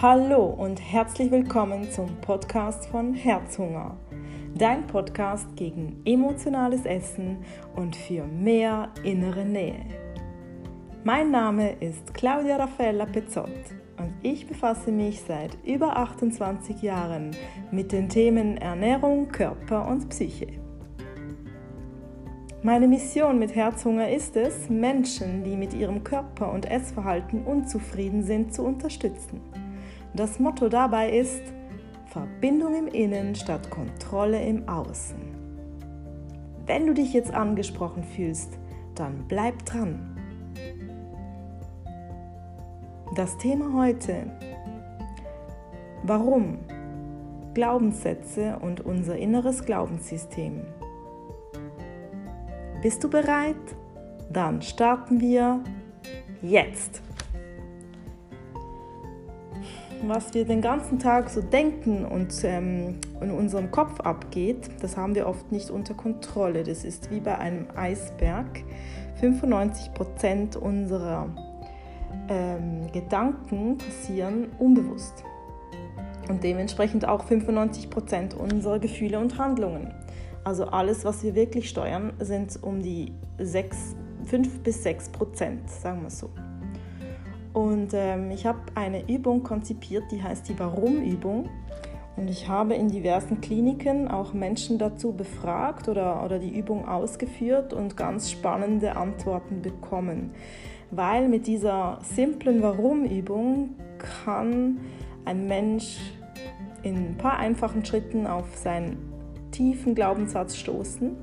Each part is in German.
Hallo und herzlich willkommen zum Podcast von Herzhunger. Dein Podcast gegen emotionales Essen und für mehr innere Nähe. Mein Name ist Claudia Raffaella Pezzot und ich befasse mich seit über 28 Jahren mit den Themen Ernährung, Körper und Psyche. Meine Mission mit Herzhunger ist es, Menschen, die mit ihrem Körper und Essverhalten unzufrieden sind, zu unterstützen. Das Motto dabei ist Verbindung im Innen statt Kontrolle im Außen. Wenn du dich jetzt angesprochen fühlst, dann bleib dran. Das Thema heute. Warum? Glaubenssätze und unser inneres Glaubenssystem. Bist du bereit? Dann starten wir jetzt was wir den ganzen Tag so denken und ähm, in unserem Kopf abgeht, das haben wir oft nicht unter Kontrolle. Das ist wie bei einem Eisberg. 95 Prozent unserer ähm, Gedanken passieren unbewusst. Und dementsprechend auch 95 Prozent unserer Gefühle und Handlungen. Also alles, was wir wirklich steuern, sind um die 6, 5 bis 6 Prozent, sagen wir so. Und ähm, ich habe eine Übung konzipiert, die heißt die Warum-Übung. Und ich habe in diversen Kliniken auch Menschen dazu befragt oder, oder die Übung ausgeführt und ganz spannende Antworten bekommen. Weil mit dieser simplen Warum-Übung kann ein Mensch in ein paar einfachen Schritten auf seinen tiefen Glaubenssatz stoßen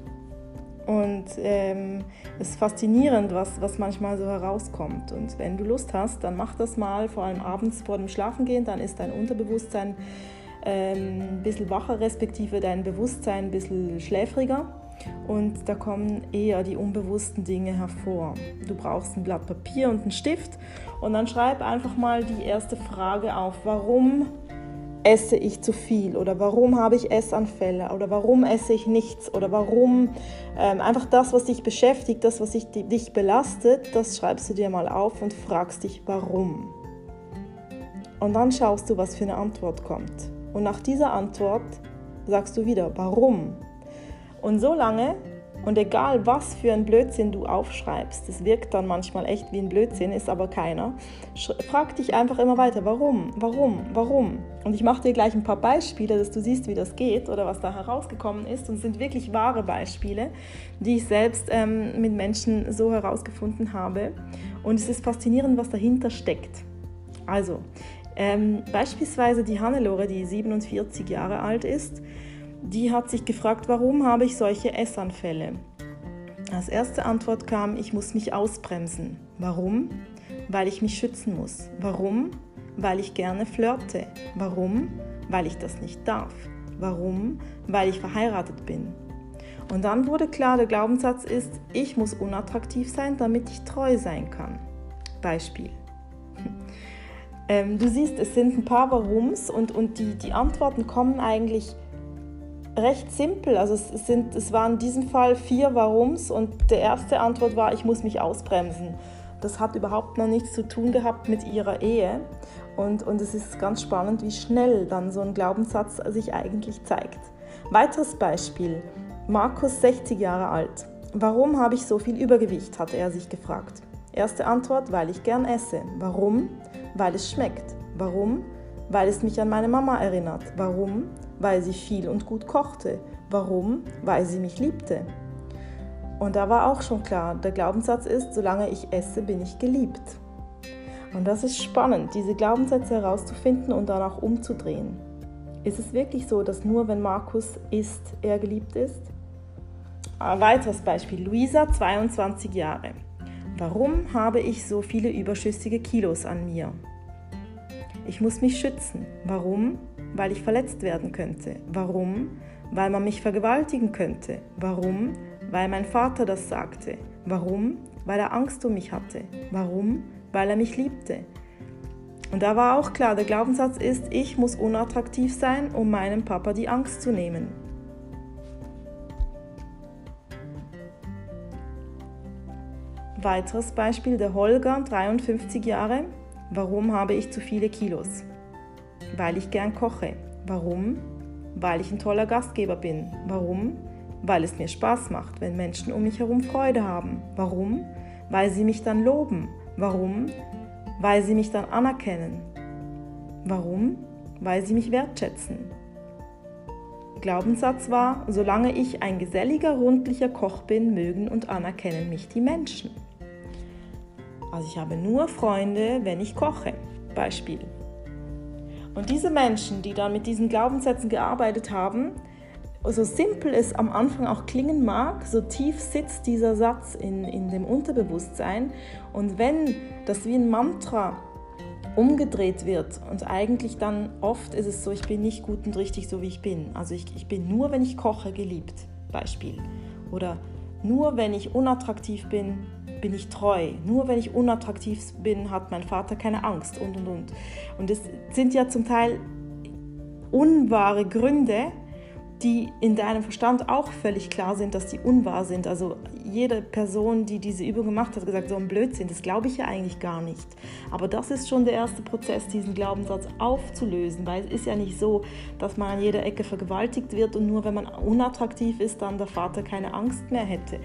und ähm, es ist faszinierend, was, was manchmal so herauskommt. Und wenn du Lust hast, dann mach das mal, vor allem abends vor dem Schlafengehen, dann ist dein Unterbewusstsein ähm, ein bisschen wacher, respektive dein Bewusstsein ein bisschen schläfriger. Und da kommen eher die unbewussten Dinge hervor. Du brauchst ein Blatt Papier und einen Stift und dann schreib einfach mal die erste Frage auf. Warum esse ich zu viel oder warum habe ich Essanfälle oder warum esse ich nichts oder warum ähm, einfach das, was dich beschäftigt, das, was dich, dich belastet, das schreibst du dir mal auf und fragst dich, warum. Und dann schaust du, was für eine Antwort kommt. Und nach dieser Antwort sagst du wieder, warum. Und so lange, und egal was für ein Blödsinn du aufschreibst, das wirkt dann manchmal echt wie ein Blödsinn, ist aber keiner, frag dich einfach immer weiter, warum, warum, warum. Und ich mache dir gleich ein paar Beispiele, dass du siehst, wie das geht oder was da herausgekommen ist. Und es sind wirklich wahre Beispiele, die ich selbst ähm, mit Menschen so herausgefunden habe. Und es ist faszinierend, was dahinter steckt. Also, ähm, beispielsweise die Hannelore, die 47 Jahre alt ist, die hat sich gefragt, warum habe ich solche Essanfälle? Als erste Antwort kam, ich muss mich ausbremsen. Warum? Weil ich mich schützen muss. Warum? Weil ich gerne flirte. Warum? Weil ich das nicht darf. Warum? Weil ich verheiratet bin. Und dann wurde klar, der Glaubenssatz ist, ich muss unattraktiv sein, damit ich treu sein kann. Beispiel. Ähm, du siehst, es sind ein paar Warums und, und die, die Antworten kommen eigentlich recht simpel. Also es, sind, es waren in diesem Fall vier Warums und die erste Antwort war, ich muss mich ausbremsen. Das hat überhaupt noch nichts zu tun gehabt mit ihrer Ehe. Und, und es ist ganz spannend, wie schnell dann so ein Glaubenssatz sich eigentlich zeigt. Weiteres Beispiel. Markus, 60 Jahre alt. Warum habe ich so viel Übergewicht, hat er sich gefragt. Erste Antwort, weil ich gern esse. Warum? Weil es schmeckt. Warum? Weil es mich an meine Mama erinnert. Warum? Weil sie viel und gut kochte. Warum? Weil sie mich liebte. Und da war auch schon klar, der Glaubenssatz ist, solange ich esse, bin ich geliebt. Und das ist spannend, diese Glaubenssätze herauszufinden und dann auch umzudrehen. Ist es wirklich so, dass nur wenn Markus isst, er geliebt ist? Ein weiteres Beispiel. Luisa, 22 Jahre. Warum habe ich so viele überschüssige Kilos an mir? Ich muss mich schützen. Warum? weil ich verletzt werden könnte. Warum? Weil man mich vergewaltigen könnte. Warum? Weil mein Vater das sagte. Warum? Weil er Angst um mich hatte. Warum? Weil er mich liebte. Und da war auch klar, der Glaubenssatz ist, ich muss unattraktiv sein, um meinem Papa die Angst zu nehmen. Weiteres Beispiel der Holger, 53 Jahre. Warum habe ich zu viele Kilos? Weil ich gern koche. Warum? Weil ich ein toller Gastgeber bin. Warum? Weil es mir Spaß macht, wenn Menschen um mich herum Freude haben. Warum? Weil sie mich dann loben. Warum? Weil sie mich dann anerkennen. Warum? Weil sie mich wertschätzen. Glaubenssatz war, solange ich ein geselliger, rundlicher Koch bin, mögen und anerkennen mich die Menschen. Also ich habe nur Freunde, wenn ich koche. Beispiel. Und diese Menschen, die dann mit diesen Glaubenssätzen gearbeitet haben, so simpel es am Anfang auch klingen mag, so tief sitzt dieser Satz in, in dem Unterbewusstsein. Und wenn das wie ein Mantra umgedreht wird und eigentlich dann oft ist es so, ich bin nicht gut und richtig so wie ich bin. Also ich, ich bin nur, wenn ich koche, geliebt. Beispiel. Oder nur wenn ich unattraktiv bin, bin ich treu. Nur wenn ich unattraktiv bin, hat mein Vater keine Angst und und und. Und es sind ja zum Teil unwahre Gründe, die in deinem Verstand auch völlig klar sind, dass die unwahr sind. Also jede Person, die diese Übung gemacht hat, hat gesagt, so ein Blödsinn, das glaube ich ja eigentlich gar nicht. Aber das ist schon der erste Prozess, diesen Glaubenssatz aufzulösen, weil es ist ja nicht so, dass man an jeder Ecke vergewaltigt wird und nur wenn man unattraktiv ist, dann der Vater keine Angst mehr hätte.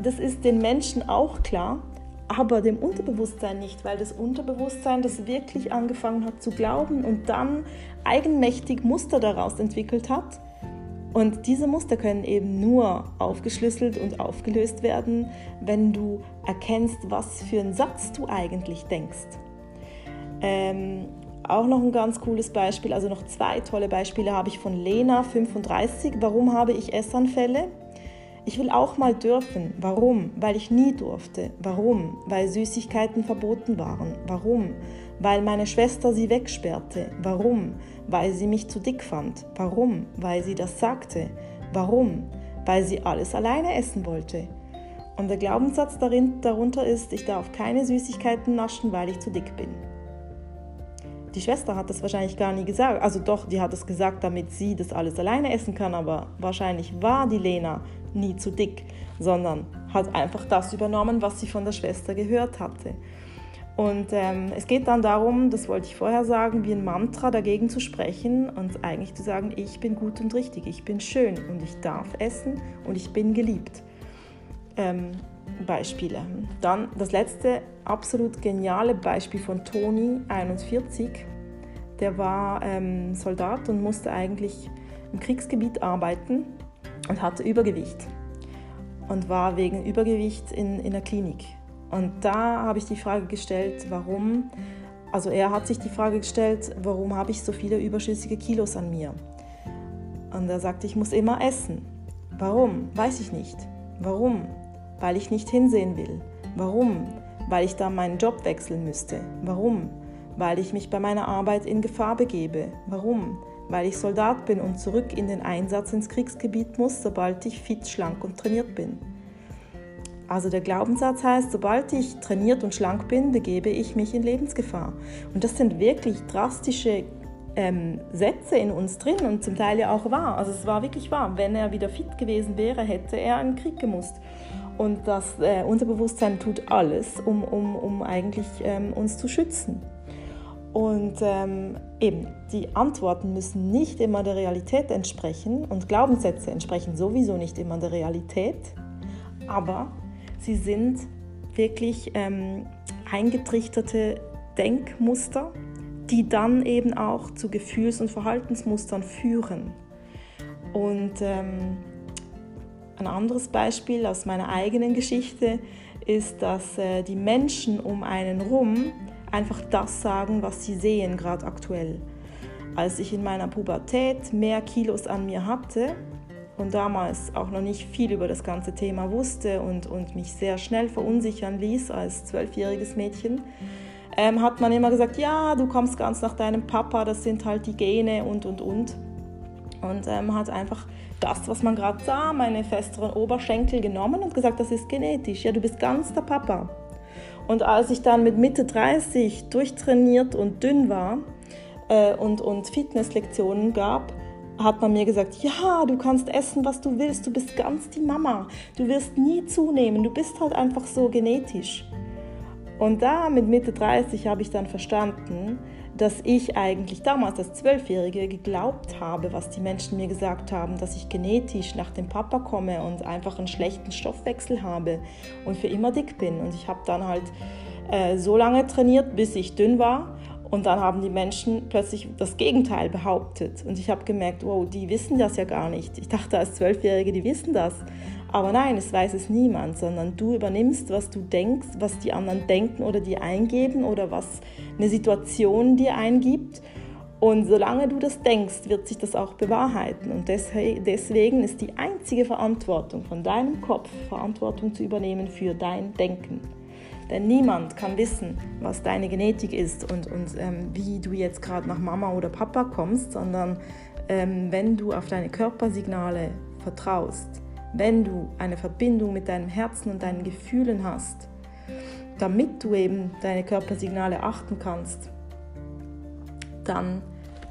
Das ist den Menschen auch klar, aber dem Unterbewusstsein nicht, weil das Unterbewusstsein das wirklich angefangen hat zu glauben und dann eigenmächtig Muster daraus entwickelt hat und diese Muster können eben nur aufgeschlüsselt und aufgelöst werden, wenn du erkennst, was für einen Satz du eigentlich denkst. Ähm, auch noch ein ganz cooles Beispiel, also noch zwei tolle Beispiele habe ich von Lena, 35. Warum habe ich Essanfälle? Ich will auch mal dürfen. Warum? Weil ich nie durfte. Warum? Weil Süßigkeiten verboten waren. Warum? Weil meine Schwester sie wegsperrte. Warum? Weil sie mich zu dick fand. Warum? Weil sie das sagte. Warum? Weil sie alles alleine essen wollte. Und der Glaubenssatz darin, darunter ist, ich darf keine Süßigkeiten naschen, weil ich zu dick bin. Die Schwester hat das wahrscheinlich gar nie gesagt. Also doch, die hat es gesagt, damit sie das alles alleine essen kann, aber wahrscheinlich war die Lena nie zu dick, sondern hat einfach das übernommen, was sie von der Schwester gehört hatte. Und ähm, es geht dann darum, das wollte ich vorher sagen, wie ein Mantra dagegen zu sprechen und eigentlich zu sagen, ich bin gut und richtig, ich bin schön und ich darf essen und ich bin geliebt. Ähm, Beispiele. Dann das letzte absolut geniale Beispiel von Toni, 41. Der war ähm, Soldat und musste eigentlich im Kriegsgebiet arbeiten und hatte Übergewicht und war wegen Übergewicht in, in der Klinik. Und da habe ich die Frage gestellt, warum, also er hat sich die Frage gestellt, warum habe ich so viele überschüssige Kilos an mir? Und er sagte, ich muss immer essen. Warum? Weiß ich nicht. Warum? Weil ich nicht hinsehen will. Warum? Weil ich dann meinen Job wechseln müsste. Warum? Weil ich mich bei meiner Arbeit in Gefahr begebe. Warum? weil ich Soldat bin und zurück in den Einsatz ins Kriegsgebiet muss, sobald ich fit, schlank und trainiert bin. Also der Glaubenssatz heißt, sobald ich trainiert und schlank bin, begebe ich mich in Lebensgefahr. Und das sind wirklich drastische ähm, Sätze in uns drin und zum Teil ja auch wahr. Also es war wirklich wahr. Wenn er wieder fit gewesen wäre, hätte er in den Krieg gemusst. Und das äh, Unterbewusstsein tut alles, um, um, um eigentlich ähm, uns zu schützen. Und ähm, eben, die Antworten müssen nicht immer der Realität entsprechen und Glaubenssätze entsprechen sowieso nicht immer der Realität, aber sie sind wirklich ähm, eingetrichterte Denkmuster, die dann eben auch zu Gefühls- und Verhaltensmustern führen. Und ähm, ein anderes Beispiel aus meiner eigenen Geschichte ist, dass äh, die Menschen um einen rum einfach das sagen, was sie sehen, gerade aktuell. Als ich in meiner Pubertät mehr Kilos an mir hatte und damals auch noch nicht viel über das ganze Thema wusste und, und mich sehr schnell verunsichern ließ als zwölfjähriges Mädchen, ähm, hat man immer gesagt, ja, du kommst ganz nach deinem Papa, das sind halt die Gene und, und, und. Und ähm, hat einfach das, was man gerade sah, meine festeren Oberschenkel genommen und gesagt, das ist genetisch, ja, du bist ganz der Papa. Und als ich dann mit Mitte 30 durchtrainiert und dünn war äh, und, und Fitnesslektionen gab, hat man mir gesagt, ja, du kannst essen, was du willst, du bist ganz die Mama, du wirst nie zunehmen, du bist halt einfach so genetisch. Und da mit Mitte 30 habe ich dann verstanden, dass ich eigentlich damals als Zwölfjährige geglaubt habe, was die Menschen mir gesagt haben, dass ich genetisch nach dem Papa komme und einfach einen schlechten Stoffwechsel habe und für immer dick bin. Und ich habe dann halt äh, so lange trainiert, bis ich dünn war. Und dann haben die Menschen plötzlich das Gegenteil behauptet. Und ich habe gemerkt, wow, die wissen das ja gar nicht. Ich dachte als Zwölfjährige, die wissen das. Aber nein, es weiß es niemand, sondern du übernimmst, was du denkst, was die anderen denken oder dir eingeben oder was eine Situation dir eingibt. Und solange du das denkst, wird sich das auch bewahrheiten. Und deswegen ist die einzige Verantwortung von deinem Kopf, Verantwortung zu übernehmen für dein Denken. Denn niemand kann wissen, was deine Genetik ist und, und ähm, wie du jetzt gerade nach Mama oder Papa kommst, sondern ähm, wenn du auf deine Körpersignale vertraust, wenn du eine Verbindung mit deinem Herzen und deinen Gefühlen hast, damit du eben deine Körpersignale achten kannst, dann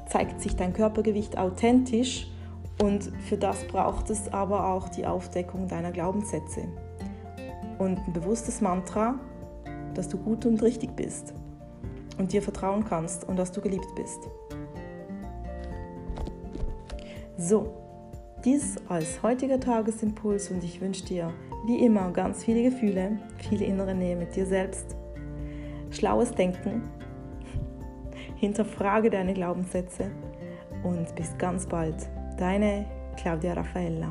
zeigt sich dein Körpergewicht authentisch und für das braucht es aber auch die Aufdeckung deiner Glaubenssätze. Und ein bewusstes Mantra, dass du gut und richtig bist und dir vertrauen kannst und dass du geliebt bist. So, dies als heutiger Tagesimpuls und ich wünsche dir wie immer ganz viele Gefühle, viele innere Nähe mit dir selbst, schlaues Denken, hinterfrage deine Glaubenssätze und bis ganz bald. Deine Claudia Raffaella.